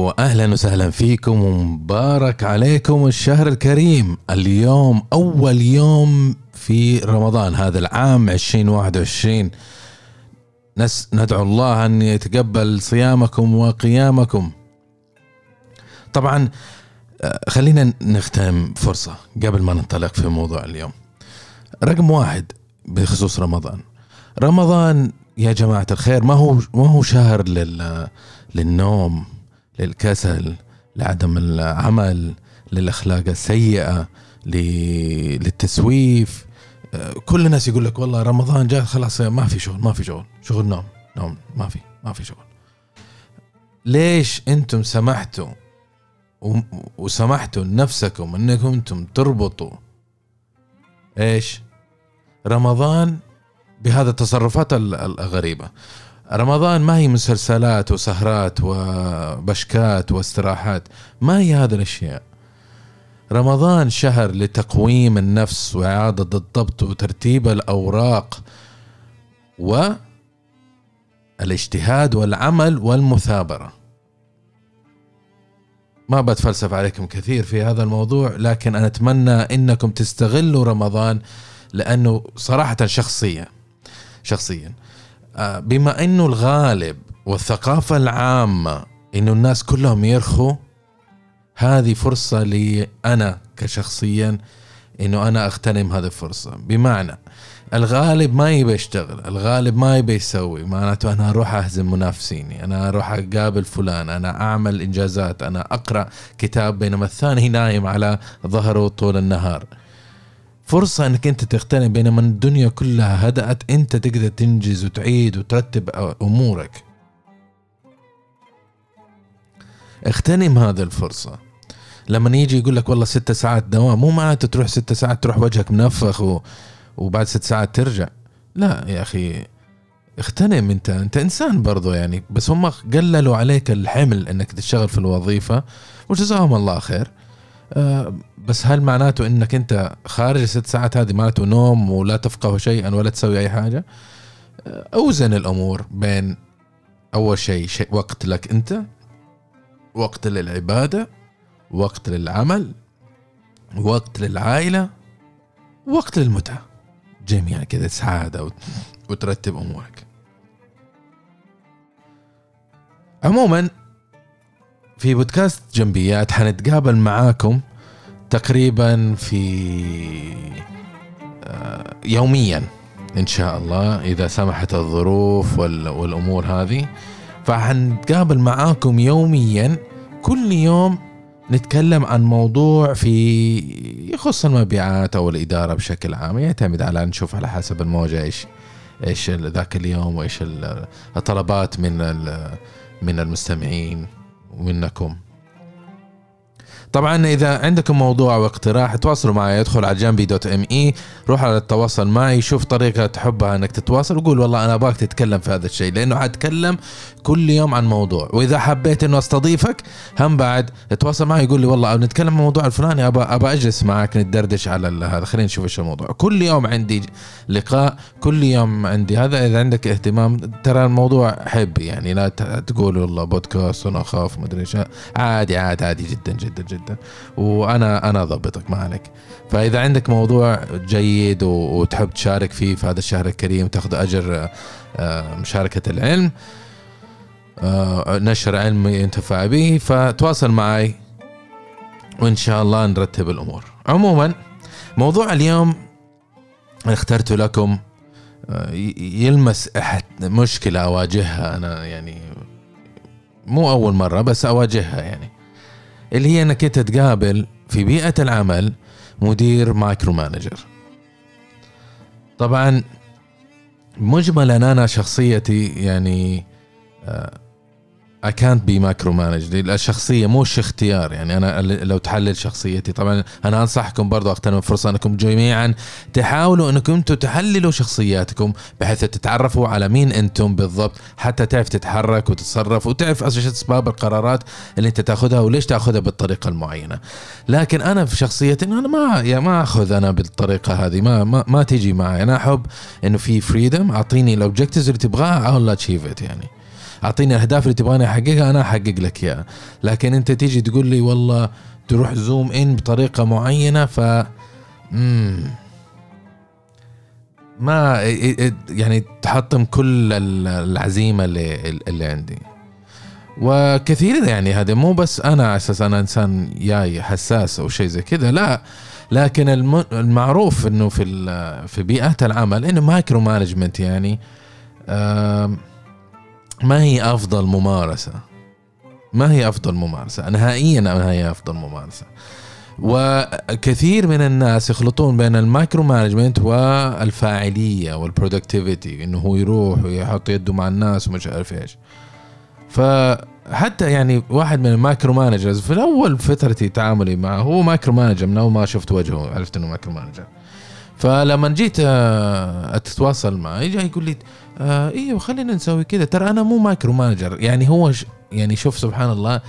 واهلا وسهلا فيكم ومبارك عليكم الشهر الكريم. اليوم أول يوم في رمضان هذا العام 2021 نس ندعو الله أن يتقبل صيامكم وقيامكم. طبعا آه، خلينا نختم فرصة قبل ما ننطلق في موضوع اليوم. رقم واحد بخصوص رمضان. رمضان يا جماعة الخير ما هو ما هو شهر لل للنوم. للكسل لعدم العمل للأخلاق السيئة للتسويف. كل الناس يقول لك والله رمضان جاء خلاص ما في شغل ما في شغل. شغل نوم نوم ما في ما في شغل. ليش أنتم سمحتوا وسمحتوا لنفسكم أنكم أنتم تربطوا؟ إيش؟ رمضان بهذه التصرفات الغريبة. رمضان ما هي مسلسلات وسهرات وبشكات واستراحات ما هي هذه الأشياء. رمضان شهر لتقويم النفس وإعادة الضبط وترتيب الأوراق والإجتهاد والعمل والمثابرة. ما بتفلسف عليكم كثير في هذا الموضوع لكن أنا أتمنى إنكم تستغلوا رمضان لأنه صراحة شخصيا شخصيا. بما إنه الغالب والثقافة العامة إنه الناس كلهم يرخوا هذه فرصة لي أنا كشخصيا إنه أنا أغتنم هذه الفرصة. بمعنى الغالب ما يبي يشتغل الغالب ما يبي يسوي. معناته أنا أروح أهزم منافسيني أنا أروح أقابل فلان أنا أعمل إنجازات أنا أقرأ كتاب بينما الثاني نايم على ظهره طول النهار. فرصة إنك أنت تغتنم بينما الدنيا كلها هدأت أنت تقدر تنجز وتعيد وترتب أمورك. اغتنم هذه الفرصة. لما يجي يقول لك والله ستة ساعات دوام مو معناته تروح ستة ساعات تروح وجهك منفخ و... وبعد ست ساعات ترجع. لا يا أخي اغتنم أنت أنت إنسان برضو يعني بس هم قللوا عليك الحمل إنك تشتغل في الوظيفة. وجزاهم الله خير. آه، بس هل معناته إنك أنت خارج الست ساعات هذه معناته نوم ولا تفقه شيئا ولا تسوي أي حاجة؟ آه، أوزن الأمور بين أول شيء شيء وقت لك أنت وقت للعبادة وقت للعمل وقت للعائلة وقت للمتعة. جميع كذا سعادة وترتب أمورك. عموما في بودكاست جنبيات حنتقابل معاكم تقريبا في آه، يوميا إن شاء الله إذا سمحت الظروف والأمور هذه. فحنتقابل معاكم يوميا. كل يوم نتكلم عن موضوع في يخص المبيعات أو الإدارة بشكل عام. يعتمد على نشوف على حسب الموجة إيش إيش ذاك اليوم وإيش الطلبات من من المستمعين ومنكم. طبعا إذا عندكم موضوع أو اقتراح تواصلوا معي ادخل على جنبي دوت ام اي روح على التواصل معي شوف طريقة تحبها إنك تتواصل وقول والله أنا أبغاك تتكلم في هذا الشيء لأنه حتكلم كل يوم عن موضوع وإذا حبيت إنه أستضيفك هم بعد تواصل معي يقول لي والله نتكلم عن الموضوع الفلاني ابى ابى أجلس معك ندردش على هذا خلينا نشوف إيش الموضوع. كل يوم عندي لقاء كل يوم عندي هذا إذا عندك اهتمام ترى الموضوع حب يعني لا تقول والله بودكاست وأنا أخاف ما أدري إيش عادي عادي عادي جدا جدا جدا. جدا. وأنا أنا أضبطك ما عليك. فإذا عندك موضوع جيد وتحب تشارك فيه في هذا الشهر الكريم تاخذ أجر آه، مشاركة العلم آه، نشر علم ينتفع به فتواصل معي وإن شاء الله نرتب الأمور. عموما موضوع اليوم اخترت لكم آه، يلمس مشكلة أواجهها أنا يعني مو أول مرة بس أواجهها يعني. اللي هي انك انت تقابل في بيئة العمل مدير micromanager. طبعا مجملا أنا شخصيتي يعني آه، I can't be micromanaged. الشخصية مش اختيار. يعني أنا لو تحلل شخصيتي طبعا أنا أنصحكم برضو أغتنم الفرصة أنكم جميعا تحاولوا أنكم أنتم تحللوا شخصياتكم بحيث تتعرفوا على مين أنتم بالضبط حتى تعرف تتحرك وتتصرف وتعرف إيش أسباب القرارات اللي أنت تأخذها وليش تأخذها بالطريقة المعينة. لكن أنا في شخصيتي أنا ما يعني ما أخذ أنا بالطريقة هذه. ما ما, ما تيجي معي. أنا أحب أنه في فريدم أعطيني الأوبجكتيفز اللي تبغاها. Achieve it يعني. أعطيني الأهداف اللي تبغاني أحققها أنا أحقق لك إياها. لكن أنت تيجي تقول لي والله تروح zoom in بطريقة معينة ف مم. ما يعني تحطم كل العزيمة اللي اللي عندي. وكثير يعني هذا مو بس أنا أساس أنا إنسان جاي حساس أو شيء زي كذا لا. لكن المعروف إنه في في بيئات العمل إنه micromanagement يعني ما هي أفضل ممارسة؟ ما هي أفضل ممارسة؟ نهائيا ما هي أفضل ممارسة. وكثير من الناس يخلطون بين ال micromanagement والفاعلية وال productivity إنه هو يروح ويحط يده مع الناس ومش عارف إيش. فحتى يعني واحد من ال micromanagers في الأول فترتي تعاملي معه هو micromanager من أول ما شفت وجهه عرفت إنه micromanager. فلما جيت آه، اتواصل معه جاي يقول لي آه أيوه خلينا نسوي كذا. ترى أنا مو micromanager يعني هو يعني شوف سبحان الله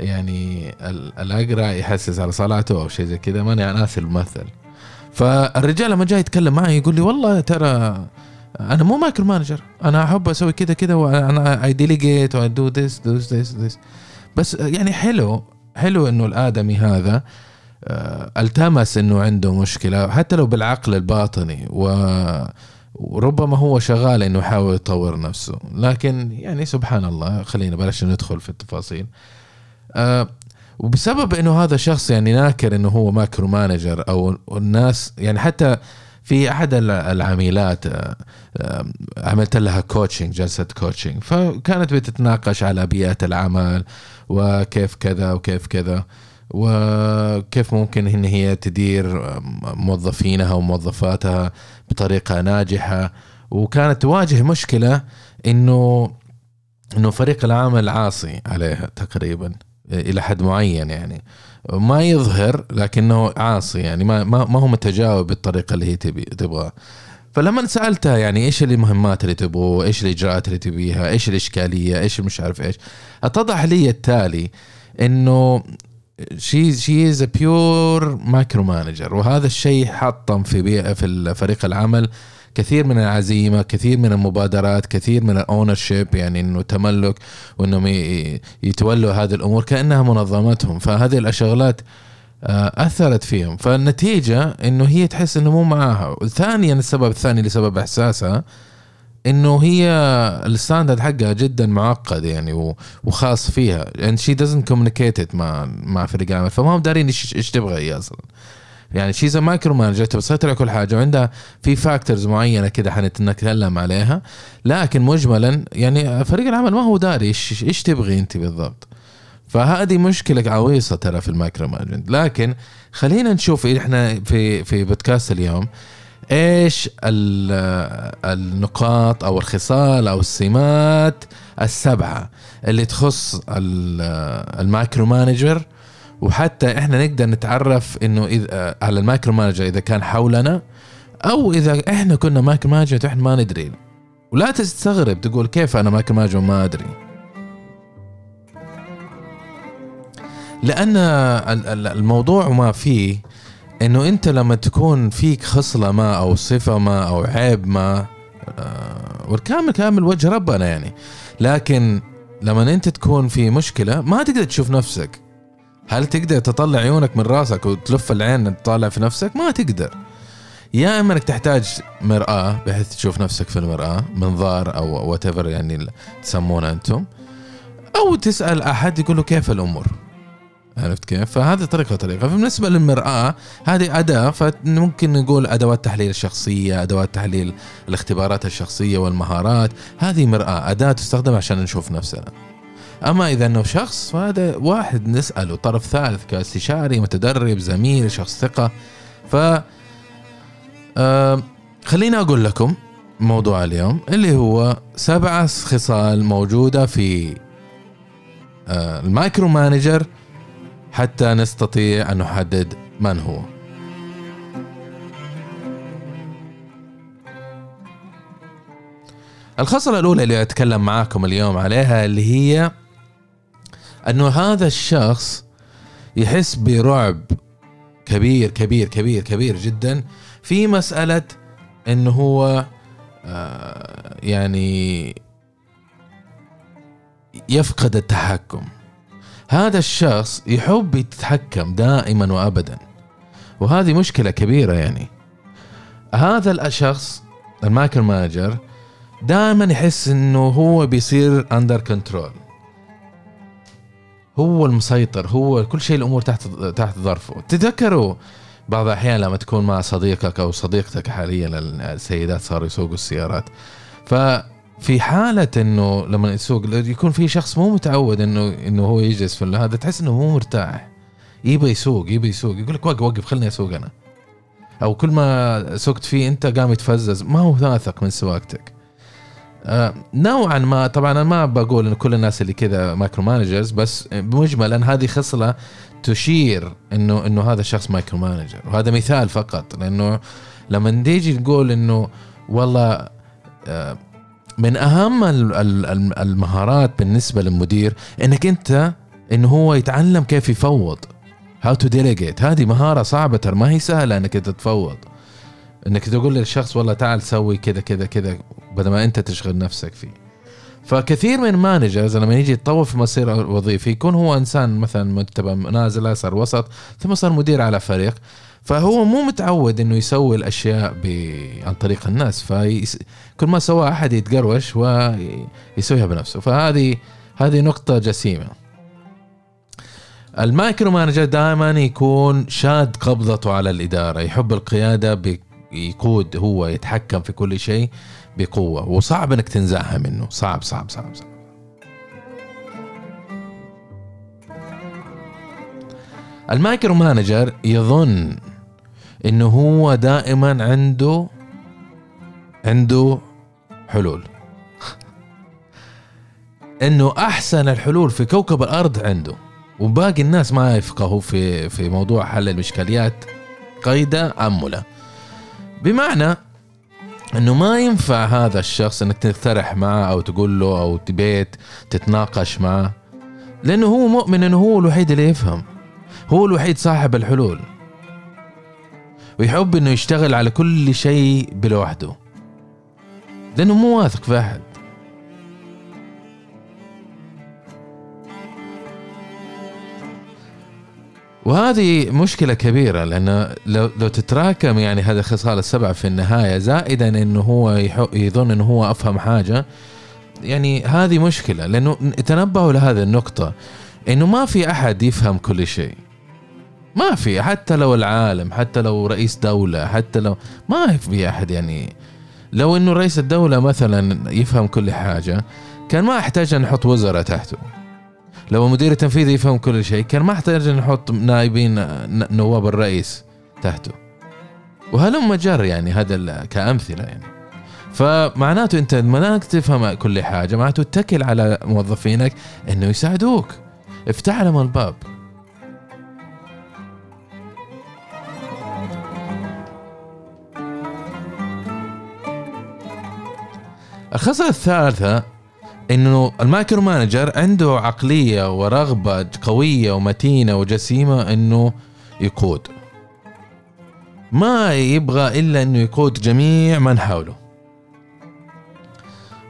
يعني الاقرع يحسس على صلعته أو شيء زي كذا ماني ناسي الممثل. فالرجال لما جاي يتكلم معي يقول لي والله ترى أنا مو micromanager أنا أحب أسوي كذا كذا وأنا I delegate و I do this do this this بس يعني حلو حلو إنه الآدمي هذا آه، التمس إنه عنده مشكلة حتى لو بالعقل الباطني و وربما هو شغال إنه يحاول يطور نفسه. لكن يعني سبحان الله خلينا بلاش ندخل في التفاصيل. آه وبسبب إنه هذا شخص يعني ناكر إنه هو micromanager أو الناس يعني حتى في أحد العميلات آه، آه، عملت لها coaching جلسة coaching فكانت بتتناقش على بيئة العمل وكيف كذا وكيف كذا. وكيف ممكن إن هي تدير موظفينها وموظفاتها بطريقة ناجحة؟ وكانت تواجه مشكلة إنه إنه فريق العمل عاصي عليها تقريبا إلى حد معين يعني. ما يظهر لكنه عاصي يعني ما ما, هو متجاوب بالطريقة اللي هي تبي فلما سالتها يعني إيش المهمات اللي تبغوا إيش الإجراءات اللي تبيها؟ إيش الإشكالية؟ إيش مش عارف إيش؟ أتضح لي التالي إنه she she is pure micromanager وهذا الشيء حطم في في فريق العمل. كثير من العزيمة كثير من المبادرات كثير من ال ownership يعني إنه تملك وإنهم يتولوا هذه الأمور كأنها منظمتهم. فهذه الشغلات آه، أثرت فيهم. فالنتيجة إنه هي تحس إنه مو معاها. ثانيا السبب الثاني لسبب إحساسها إنه هي ال standard حقها جدا معقد يعني وخاص فيها. And she doesn't communicate مع مع فريق العمل. فما هم دارين إيش تبغى هي أصلا. يعني she's micromanager تسيطر على كل حاجة. وعندها في factors معينة كده حنتكلم عليها. لكن مجملا يعني فريق العمل ما هو داري إيش إيش تبغي أنت بالضبط. فهذه مشكلة عويصة ترى في ال micromanagement. لكن خلينا نشوف إحنا في في بودكاست اليوم إيش النقاط أو الخصال أو السمات السبعة اللي تخص ال micromanager وحتى إحنا نقدر نتعرف إنه اذا على ال micromanager إذا كان حولنا أو إذا إحنا كنا micromanager وإحنا ما ندري. ولا تستغرب تقول كيف أنا micromanager وما أدري. لأن الموضوع ما فيه إنه أنت لما تكون فيك خصلة ما أو صفة ما أو عيب ما آه، والكامل كامل وجه ربنا يعني. لكن لما أنت تكون في مشكلة ما تقدر تشوف نفسك. هل تقدر تطلع عيونك من راسك وتلف العين تطالع في نفسك؟ ما تقدر. يا إما إنك تحتاج مرآة بحيث تشوف نفسك في المرآة منظار أو وات يعني تسمونه أنتم. أو تسأل أحد يقول له كيف الأمور؟ عرفت كيف؟ فهذه طريقة طريقة فبالنسبة للمرآة هذه أداة فممكن نقول أدوات تحليل الشخصية أدوات تحليل الاختبارات الشخصية والمهارات. هذه مرآة أداة تستخدم عشان نشوف نفسنا. أما إذا إنه شخص فهذا واحد نسأله طرف ثالث كاستشاري متدرب زميل شخص ثقة. ف خليني أقول لكم موضوع اليوم اللي هو سبعة خصال موجودة في آه ال micromanager حتى نستطيع أن نحدد من هو. الخصلة الأولى اللي أتكلم معاكم اليوم عليها اللي هي انه هذا الشخص يحس برعب كبير كبير كبير كبير جدا في مسألة انه هو آه، يعني يفقد التحكم. هذا الشخص يحب يتحكم دائما وابدا. وهذه مشكلة كبيرة يعني. هذا الشخص ال micromanager دائما يحس إنه هو بيصير under control هو المسيطر هو كل شيء الأمور تحت تحت ظرفه. تتذكروا بعض الأحيان لما تكون مع صديقك أو صديقتك حاليا السيدات صاروا يسوقوا السيارات. ففي حالة إنه لما يسوق يكون في شخص مو متعود إنه إنه هو يجلس في هذا تحس إنه مو مرتاح. يبغى يسوق يبغى يسوق يقول لك وقف وقف خليني أسوق أنا. أو كل ما سقت فيه أنت قام يتفزز. ما هو واثق من سواقتك. آه نوعا ما طبعا أنا ما بقول إن كل الناس اللي كذا micromanagers بس مجملا هذه خصلة تشير إنه إنه هذا الشخص micromanager وهذا مثال فقط لأنه لما نيجي نقول إنه والله آه من أهم المهارات بالنسبة للمدير إنك أنت انه هو يتعلم كيف يفوض. how to delegate هذه مهارة صعبة ترى ما هي سهلة إنك تتفوض إنك تقول للشخص والله تعال سوي كذا كذا كذا بدل ما أنت تشغل نفسك فيه. فكثير من ال managers لما يجي يتطور في مسيره وظيفي يكون هو إنسان مثلا تبع نازل صار وسط ثم صار مدير على فريق. فهو مو متعود إنه يسوي الأشياء عن طريق الناس. فكل ما سوى أحد يتقروش ويسويها بنفسه. فهذه هذه نقطة جسيمة. ال micromanager دائما يكون شاد قبضته على الإدارة. يحب القيادة يقود هو يتحكم في كل شيء بقوة. وصعب إنك تنزعها منه. صعب صعب صعب صعب. ال micromanager يظن إنه هو دائما عنده عنده حلول. إنه أحسن الحلول في كوكب الأرض عنده. وباقي الناس ما يفقهوا في في موضوع حل المشكلات قيد أنملة بمعنى إنه ما ينفع هذا الشخص إنك تقترح معه أو تقول له أو تبيت تتناقش معه. لأنه هو مؤمن إنه هو الوحيد اللي يفهم. هو الوحيد صاحب الحلول. ويحب إنه يشتغل على كل شيء بلوحده. لأنه مو واثق في أحد. وهذه مشكلة كبيرة لأنه لو, لو تتراكم يعني هذه الخصال السبعة في النهاية زائدا أنه هو يظن أنه هو أفهم حاجة يعني هذه مشكلة. لأنه تنبهوا لهذه النقطة أنه ما في أحد يفهم كل شيء. ما في حتى لو العالم حتى لو رئيس دولة حتى لو ما في أحد يعني. لو أنه رئيس الدولة مثلا يفهم كل حاجة كان ما أحتاج أن نحط وزراء تحته. لو المدير التنفيذي يفهم كل شيء كان ما أحتاج نحط نائبين نواب الرئيس تحته. وهلم جرا يعني هذا كأمثلة يعني. فمعناته أنت ما تفهم كل حاجة معناته اتكل على موظفينك إنه يساعدوك. افتح لهم الباب. الخصلة الثالثة إنه ال micromanager عنده عقلية ورغبة قوية ومتينة وجسيمة إنه يقود. ما يبغى إلا إنه يقود جميع من حوله.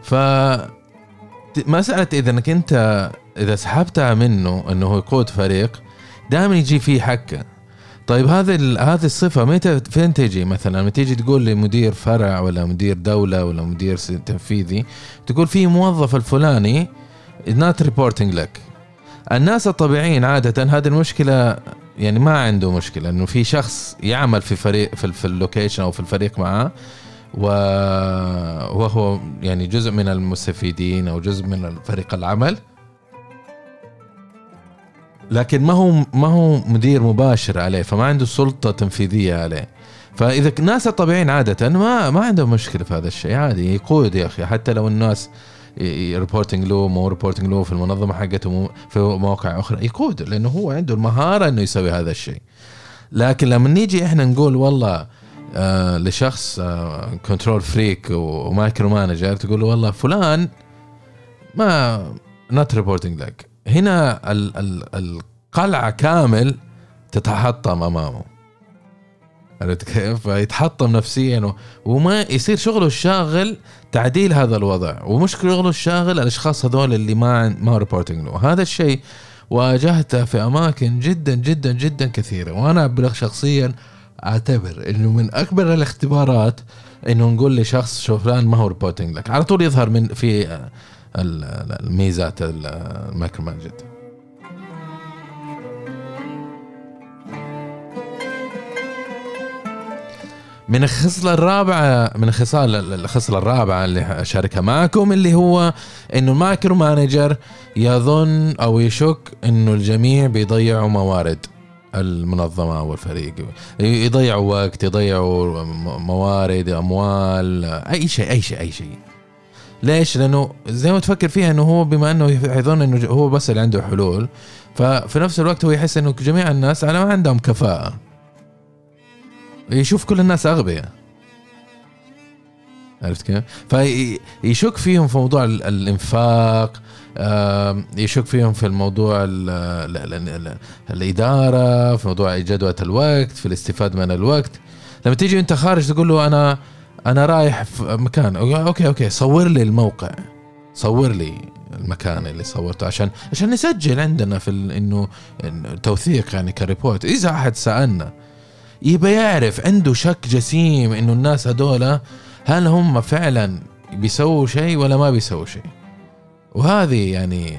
ف مسألة إذا إنك أنت إذا سحبتها منه إنه يقود فريق دائما يجي فيه حكة. طيب هذه هذه الصفة متى فين تجي مثلا؟ لما تيجي تقول لمدير فرع ولا مدير دولة ولا مدير تنفيذي تقول في موظف الفلاني not reporting لك. الناس الطبيعيين عادة هذه المشكلة يعني ما عنده مشكلة إنه في شخص يعمل في فريق في اللوكيشن أو في الفريق معاه وهو يعني جزء من المستفيدين أو جزء من فريق العمل. لكن ما هو ما هو مدير مباشر عليه فما عنده سلطة تنفيذية عليه. فإذا الناس الطبيعيين عادة ما ما عندهم مشكلة في هذا الشيء عادي يقود يا أخي. حتى لو الناس reporting له مو reporting له في المنظمة حقته في مواقع أخرى يقود لأنه هو عنده المهارة إنه يسوي هذا الشيء. لكن لما نيجي إحنا نقول والله آه لشخص آه control freak و micromanager تقول له والله فلان ما not reporting لك. هنا ال ال القلعة كامل تتحطم أمامه. عرفت كيف؟ فيتحطم نفسيا وما يصير شغله الشاغل تعديل هذا الوضع. ومش شغله الشاغل الأشخاص هذول اللي ما ما reporting له. هذا الشيء واجهته في أماكن جدا جدا جدا كثيرة. وأنا شخصيا أعتبر إنه من أكبر الاختبارات إنه نقول لشخص شوف ما هو reporting لك. على طول يظهر من في الميزات ال micromanager من الخصلة الرابعة من الخصال الخصلة الرابعة اللي أشاركها معكم اللي هو إنه ال micromanager يظن أو يشك إنه الجميع بيضيعوا موارد المنظمة والفريق يضيعوا وقت يضيعوا موارد أموال أي شيء أي شيء أي شيء. ليش؟ لأنه زي ما تفكر فيها إنه هو بما إنه يظن إنه هو بس اللي عنده حلول ففي نفس الوقت هو يحس إنه جميع الناس على ما عندهم كفاءة يشوف كل الناس أغبياء عرفت كيف؟ فيشك فيهم في موضوع الإنفاق يشك فيهم في الموضوع ال ال ال الإدارة في موضوع جدوى الوقت في الاستفادة من الوقت لما تيجي أنت خارج تقول له أنا أنا رايح في مكان. okay okay صور لي الموقع. صور لي المكان اللي صورته عشان عشان نسجل عندنا في إنه توثيق يعني ك report. إذا أحد سألنا يبقى يعرف عنده شك جسيم إنه الناس هذولا هل هم فعلا بيسووا شيء ولا ما بيسووا شيء؟ وهذه يعني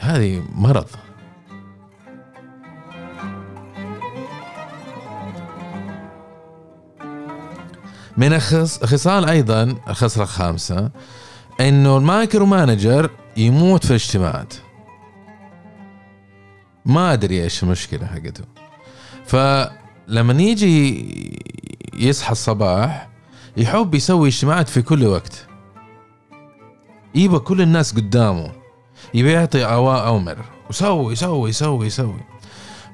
هذه مرض. من الخصال أيضا الخصله الخامسه إنه ال micromanager يموت في الاجتماعات. ما أدري إيش المشكلة حقته. فلما يجي يصحى الصباح يحب يسوي اجتماعات في كل وقت. يبقى كل الناس قدامه. يبي يعطي اوامر وسوي سوي سوي سوي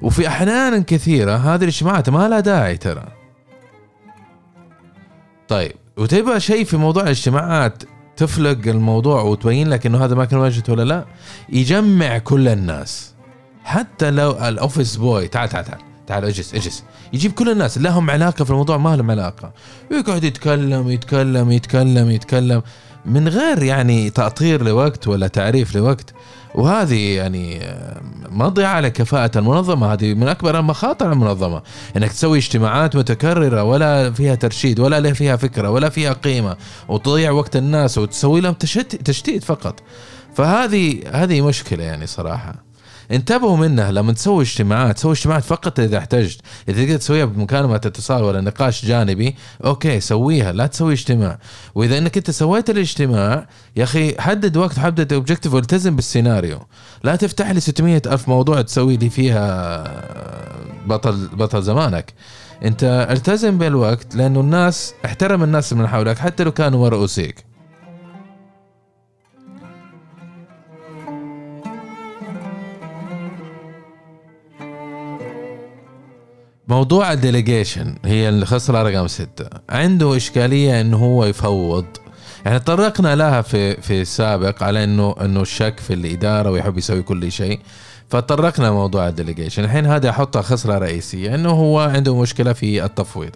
وفي أحيان كثيرة هذه الاجتماعات ما لها داعي ترى. طيب وتبغى شيء في موضوع الاجتماعات تفلق الموضوع وتبين لك إنه هذا ما كان واجد ولا لا يجمع كل الناس. حتى لو ال office boy تعال تعال تعال تعال اجلس اجلس. يجيب كل الناس لهم علاقة في الموضوع ما لهم علاقة. يقعد يتكلم يتكلم يتكلم يتكلم. من غير يعني تأطير لوقت ولا تعريف لوقت. وهذه يعني مضيعة على كفاءة المنظمة. هذه من أكبر المخاطر المنظمة. إنك تسوي اجتماعات متكررة ولا فيها ترشيد ولا فيها فكرة ولا فيها قيمة وتضيع وقت الناس وتسوي لهم تشتيت فقط. فهذه هذه مشكلة يعني صراحة. انتبهوا منها لما تسوي اجتماعات سوي اجتماعات فقط إذا احتجت. إذا تقدر تسويها بمكالمه اتصال ولا نقاش جانبي okay سويها لا تسوي اجتماع. وإذا إنك أنت سويت الاجتماع يا أخي حدد وقت حدد objective والتزم بالسيناريو. لا تفتح لي 600 ألف موضوع تسوي لي فيها بطل بطل زمانك. أنت التزم بالوقت لأنه الناس احترم الناس من حولك حتى لو كانوا مرؤوسيك. موضوع الديليجيشن هي الخصلة رقم ستة. عنده إشكالية إنه هو يفوض. يعني تطرقنا لها في في السابق على إنه إنه الشك في الإدارة ويحب يسوي كل شيء. فتطرقنا موضوع الديليجيشن الحين هذا أحطها خصله رئيسية. إنه هو عنده مشكلة في التفويض.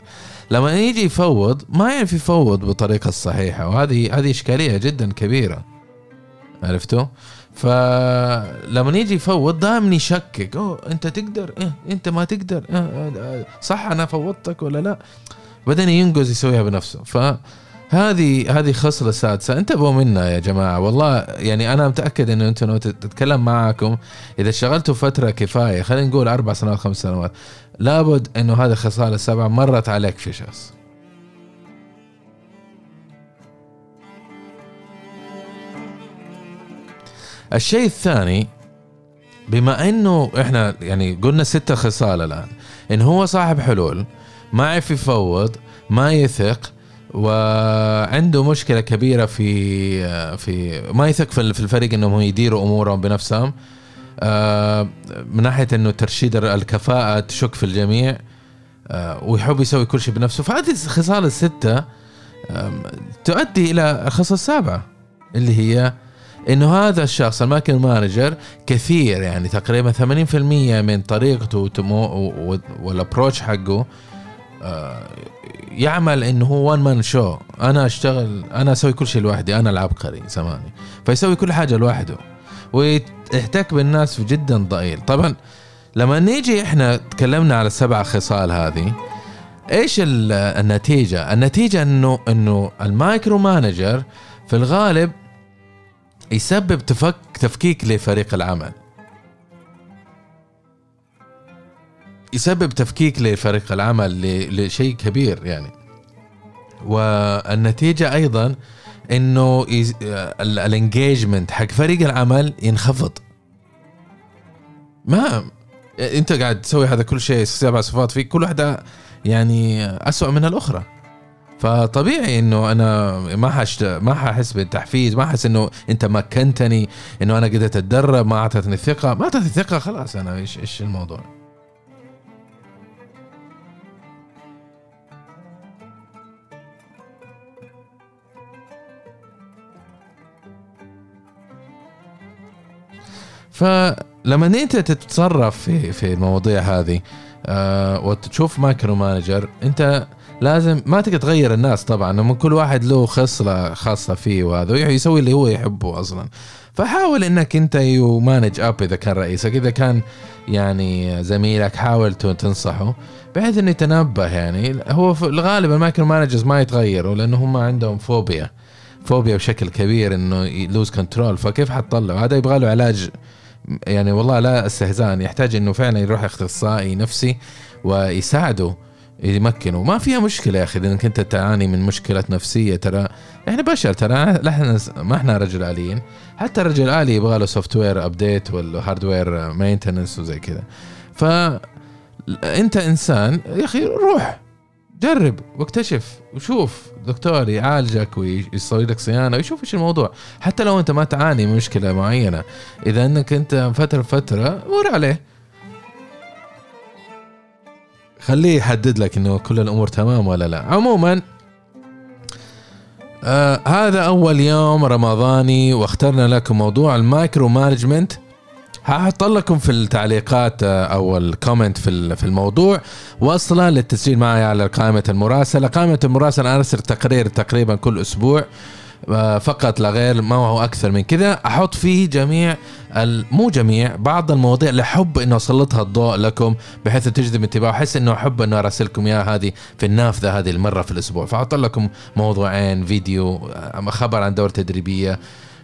لما يجي يفوض ما يعرف يفوض بالطريقة الصحيحة. وهذه هذه إشكالية جدا كبيرة. عرفتوا؟ فلما يجي يفوض دائما يشكك. أوه أنت تقدر؟ إيه أنت ما تقدر. إيه, صح أنا فوضتك ولا لا؟ بعدين ينقز يسويها بنفسه. ف هذه هذه خصلة سادسة. انتبهوا منها يا جماعة. والله يعني أنا متأكد إنه أنتم تتكلم معاكم. إذا اشتغلتوا فترة كفاية خلينا نقول أربع سنوات خمس سنوات لابد إنه هذه الخصال السبعة مرت عليك في شخص. الشيء الثاني بما إنه إحنا يعني قلنا ستة خصال الآن إن هو صاحب حلول ما يعرف يفوض ما يثق وعنده مشكلة كبيرة في في ما يثق في الفريق إنهم يديروا أمورهم بنفسهم آه، من ناحية إنه ترشيد الكفاءة تشك في الجميع آه، ويحب يسوي كل شيء بنفسه. فهذه الخصال الستة تؤدي إلى الخصله السابعة اللي هي إنه هذا الشخص ال micromanager كثير يعني تقريبا 80% من طريقته وال approach حقه آه، يعمل إنه هو one man show أنا أشتغل أنا أسوي كل شيء لوحدي أنا العبقري زماني فيسوي كل حاجة لوحده ويحتك بالناس جدا ضئيل. طبعا لما نيجي إحنا تكلمنا على السبع خصال هذه إيش النتيجة؟ النتيجة انه إنه ال micromanager في الغالب يسبب تفك تفكيك لفريق العمل. يسبب تفكيك لفريق العمل لشيء كبير يعني. والنتيجة أيضا إنه الانجيجمنت حق فريق العمل ينخفض. ما أنت قاعد تسوي هذا كل شيء سبع صفات فيك كل واحدة يعني اسوء من الأخرى. فطبيعي إنه أنا ما حشت ما ححس بالتحفيز ما احس إنه أنت مكنتني إنه أنا قدرت أتدرب ما أعطتني الثقه ما أعطتني الثقه خلاص أنا إيش إيش الموضوع؟ فلما إنت تتصرف في في المواضيع هذه آه وتشوف micromanager أنت لازم ما تقدر تغير الناس طبعا من كل واحد له خصلة خاصة فيه وهذا يسوي اللي هو يحبه أصلا. فحاول إنك أنت you manage up إذا كان رئيسك إذا كان يعني زميلك حاول تنصحه بحيث إنه يتنبه يعني. هو الغالب ال micromanagers ما يتغيروا لأنه هم عندهم فوبيا فوبيا بشكل كبير إنه ي lose control فكيف حتطلع هذا يبغى له علاج يعني والله لا استهزاء يحتاج إنه فعلا يروح اختصائي نفسي ويساعده. يمكنه ما فيها مشكلة يا أخي انك أنت تعاني من مشكلة نفسية. ترى إحنا بشر ترى إحنا ما إحنا رجل آليين. حتى الرجل الالي يبغى له software update وال hardware maintenance وزي كذا. ف أنت إنسان يا أخي روح جرب واكتشف وشوف دكتور يعالجك ويسوي لك صيانة ويشوف إيش الموضوع. حتى لو أنت ما تعاني من مشكلة معينة إذا إنك أنت فتره فترة مر عليه. خليه يحدد لك إنه كل الأمور تمام ولا لا. عموما آه هذا أول يوم رمضاني واخترنا لكم موضوع ال micromanagement. هحط لكم في التعليقات آه، أو ال comment في في الموضوع. وصله للتسجيل معي على قائمة المراسلة. قائمة المراسلة أنا أرسل تقرير تقريبا كل أسبوع. آه، فقط لا غير ما هو أكثر من كذا. أحط فيه جميع مو جميع بعض المواضيع اللي أحب انه أسلطها الضوء لكم بحيث تجذب انتباه احس إنه أحب إنه أراسلكم إياها هذه في النافذة هذه المرة في الأسبوع. فاحط لكم موضوعين فيديو آه، خبر عن دورة تدريبية.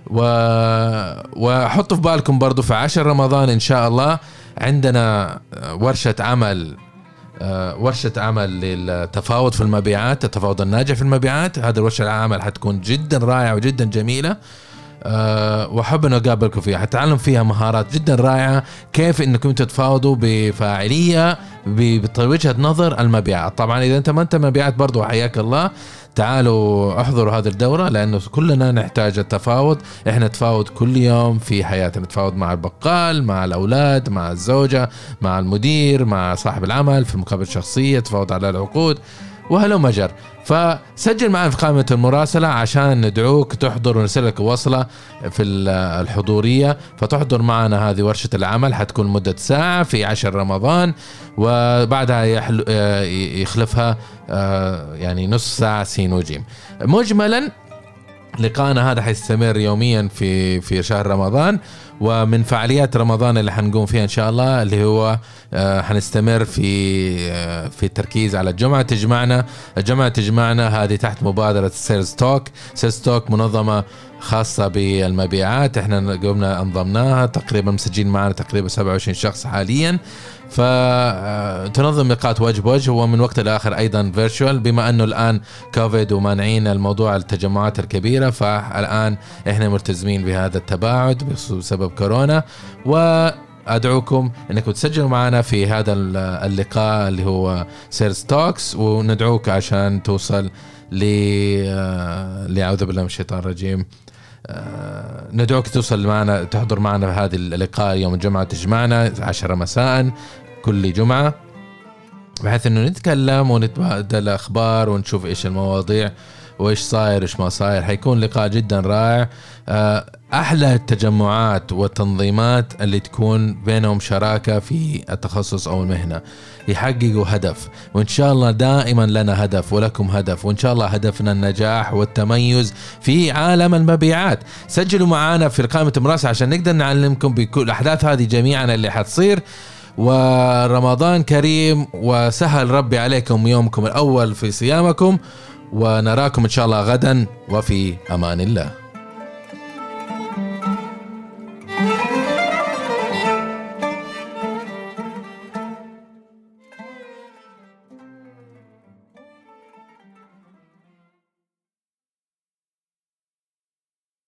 و... وحطوا في بالكم برضو في عشر رمضان إن شاء الله. عندنا ورشة عمل آه، ورشة عمل للتفاوض في المبيعات التفاوض الناجح في المبيعات. هذه الورشة العمل حتكون جدا رائعة وجدا جميلة أه وأحب انه أقابلكم فيها. حتعلم فيها مهارات جدا رائعة كيف إنكم تتفاوضوا بفاعلية بوجهة نظر المبيعات. طبعا إذا أنت ما أنت مبيعات برضو حياك الله. تعالوا احضروا هذه الدورة لأنه كلنا نحتاج التفاوض. إحنا نتفاوض كل يوم في حياتنا نتفاوض مع البقال مع الأولاد مع الزوجة مع المدير مع صاحب العمل في مقابلة شخصية تفاوض على العقود. وهلو مجر. فسجل معنا في قائمة المراسلة عشان ندعوك تحضر ونرسل لك وصلة في الحضورية. فتحضر معنا هذه ورشة العمل حتكون مدة ساعة في عشر رمضان وبعدها يخلفها آه، يعني نص ساعة سين وجيم. مجملا لقاءنا هذا حيستمر يوميا في في شهر رمضان. ومن فعاليات رمضان اللي حنقوم فيها إن شاء الله اللي هو آه، حنستمر في آه، في التركيز على الجمعه تجمعنا. الجمعه تجمعنا هذه تحت مبادرة Sales Talk Sales Talk منظمة خاصة بالمبيعات. إحنا قمنا انضمناها تقريبا مسجلين معنا تقريبا 27 شخص حاليا. فتنظم لقاءات وجه بوجه ومن وقت لاخر أيضا virtual بما أنه الآن كوفيد ومانعين الموضوع التجمعات الكبيرة فالآن إحنا ملتزمين بهذا التباعد بسبب كورونا. و ادعوكم إنكم تسجلوا معنا في هذا اللقاء اللي هو Sales Talks وندعوك عشان توصل ل لأعوذ بالله من الشيطان الرجيم. ندعوك توصل معنا تحضر معنا في هذه اللقاء يوم الجمعة تجمعنا عشرة مساء كل جمعة بحيث إنه نتكلم ونتبادل أخبار ونشوف إيش المواضيع وإيش صاير إيش ما صاير حيكون لقاء جدا رائع. آه أحلى التجمعات والتنظيمات اللي تكون بينهم شراكة في التخصص أو المهنة. يحققوا هدف وإن شاء الله دائما لنا هدف ولكم هدف وإن شاء الله هدفنا النجاح والتميز في عالم المبيعات. سجلوا معنا في قائمه مراسة عشان نقدر نعلمكم بكل الأحداث هذه جميعا اللي حتصير. ورمضان كريم وسهل ربي عليكم يومكم الأول في صيامكم ونراكم إن شاء الله غدا وفي أمان الله.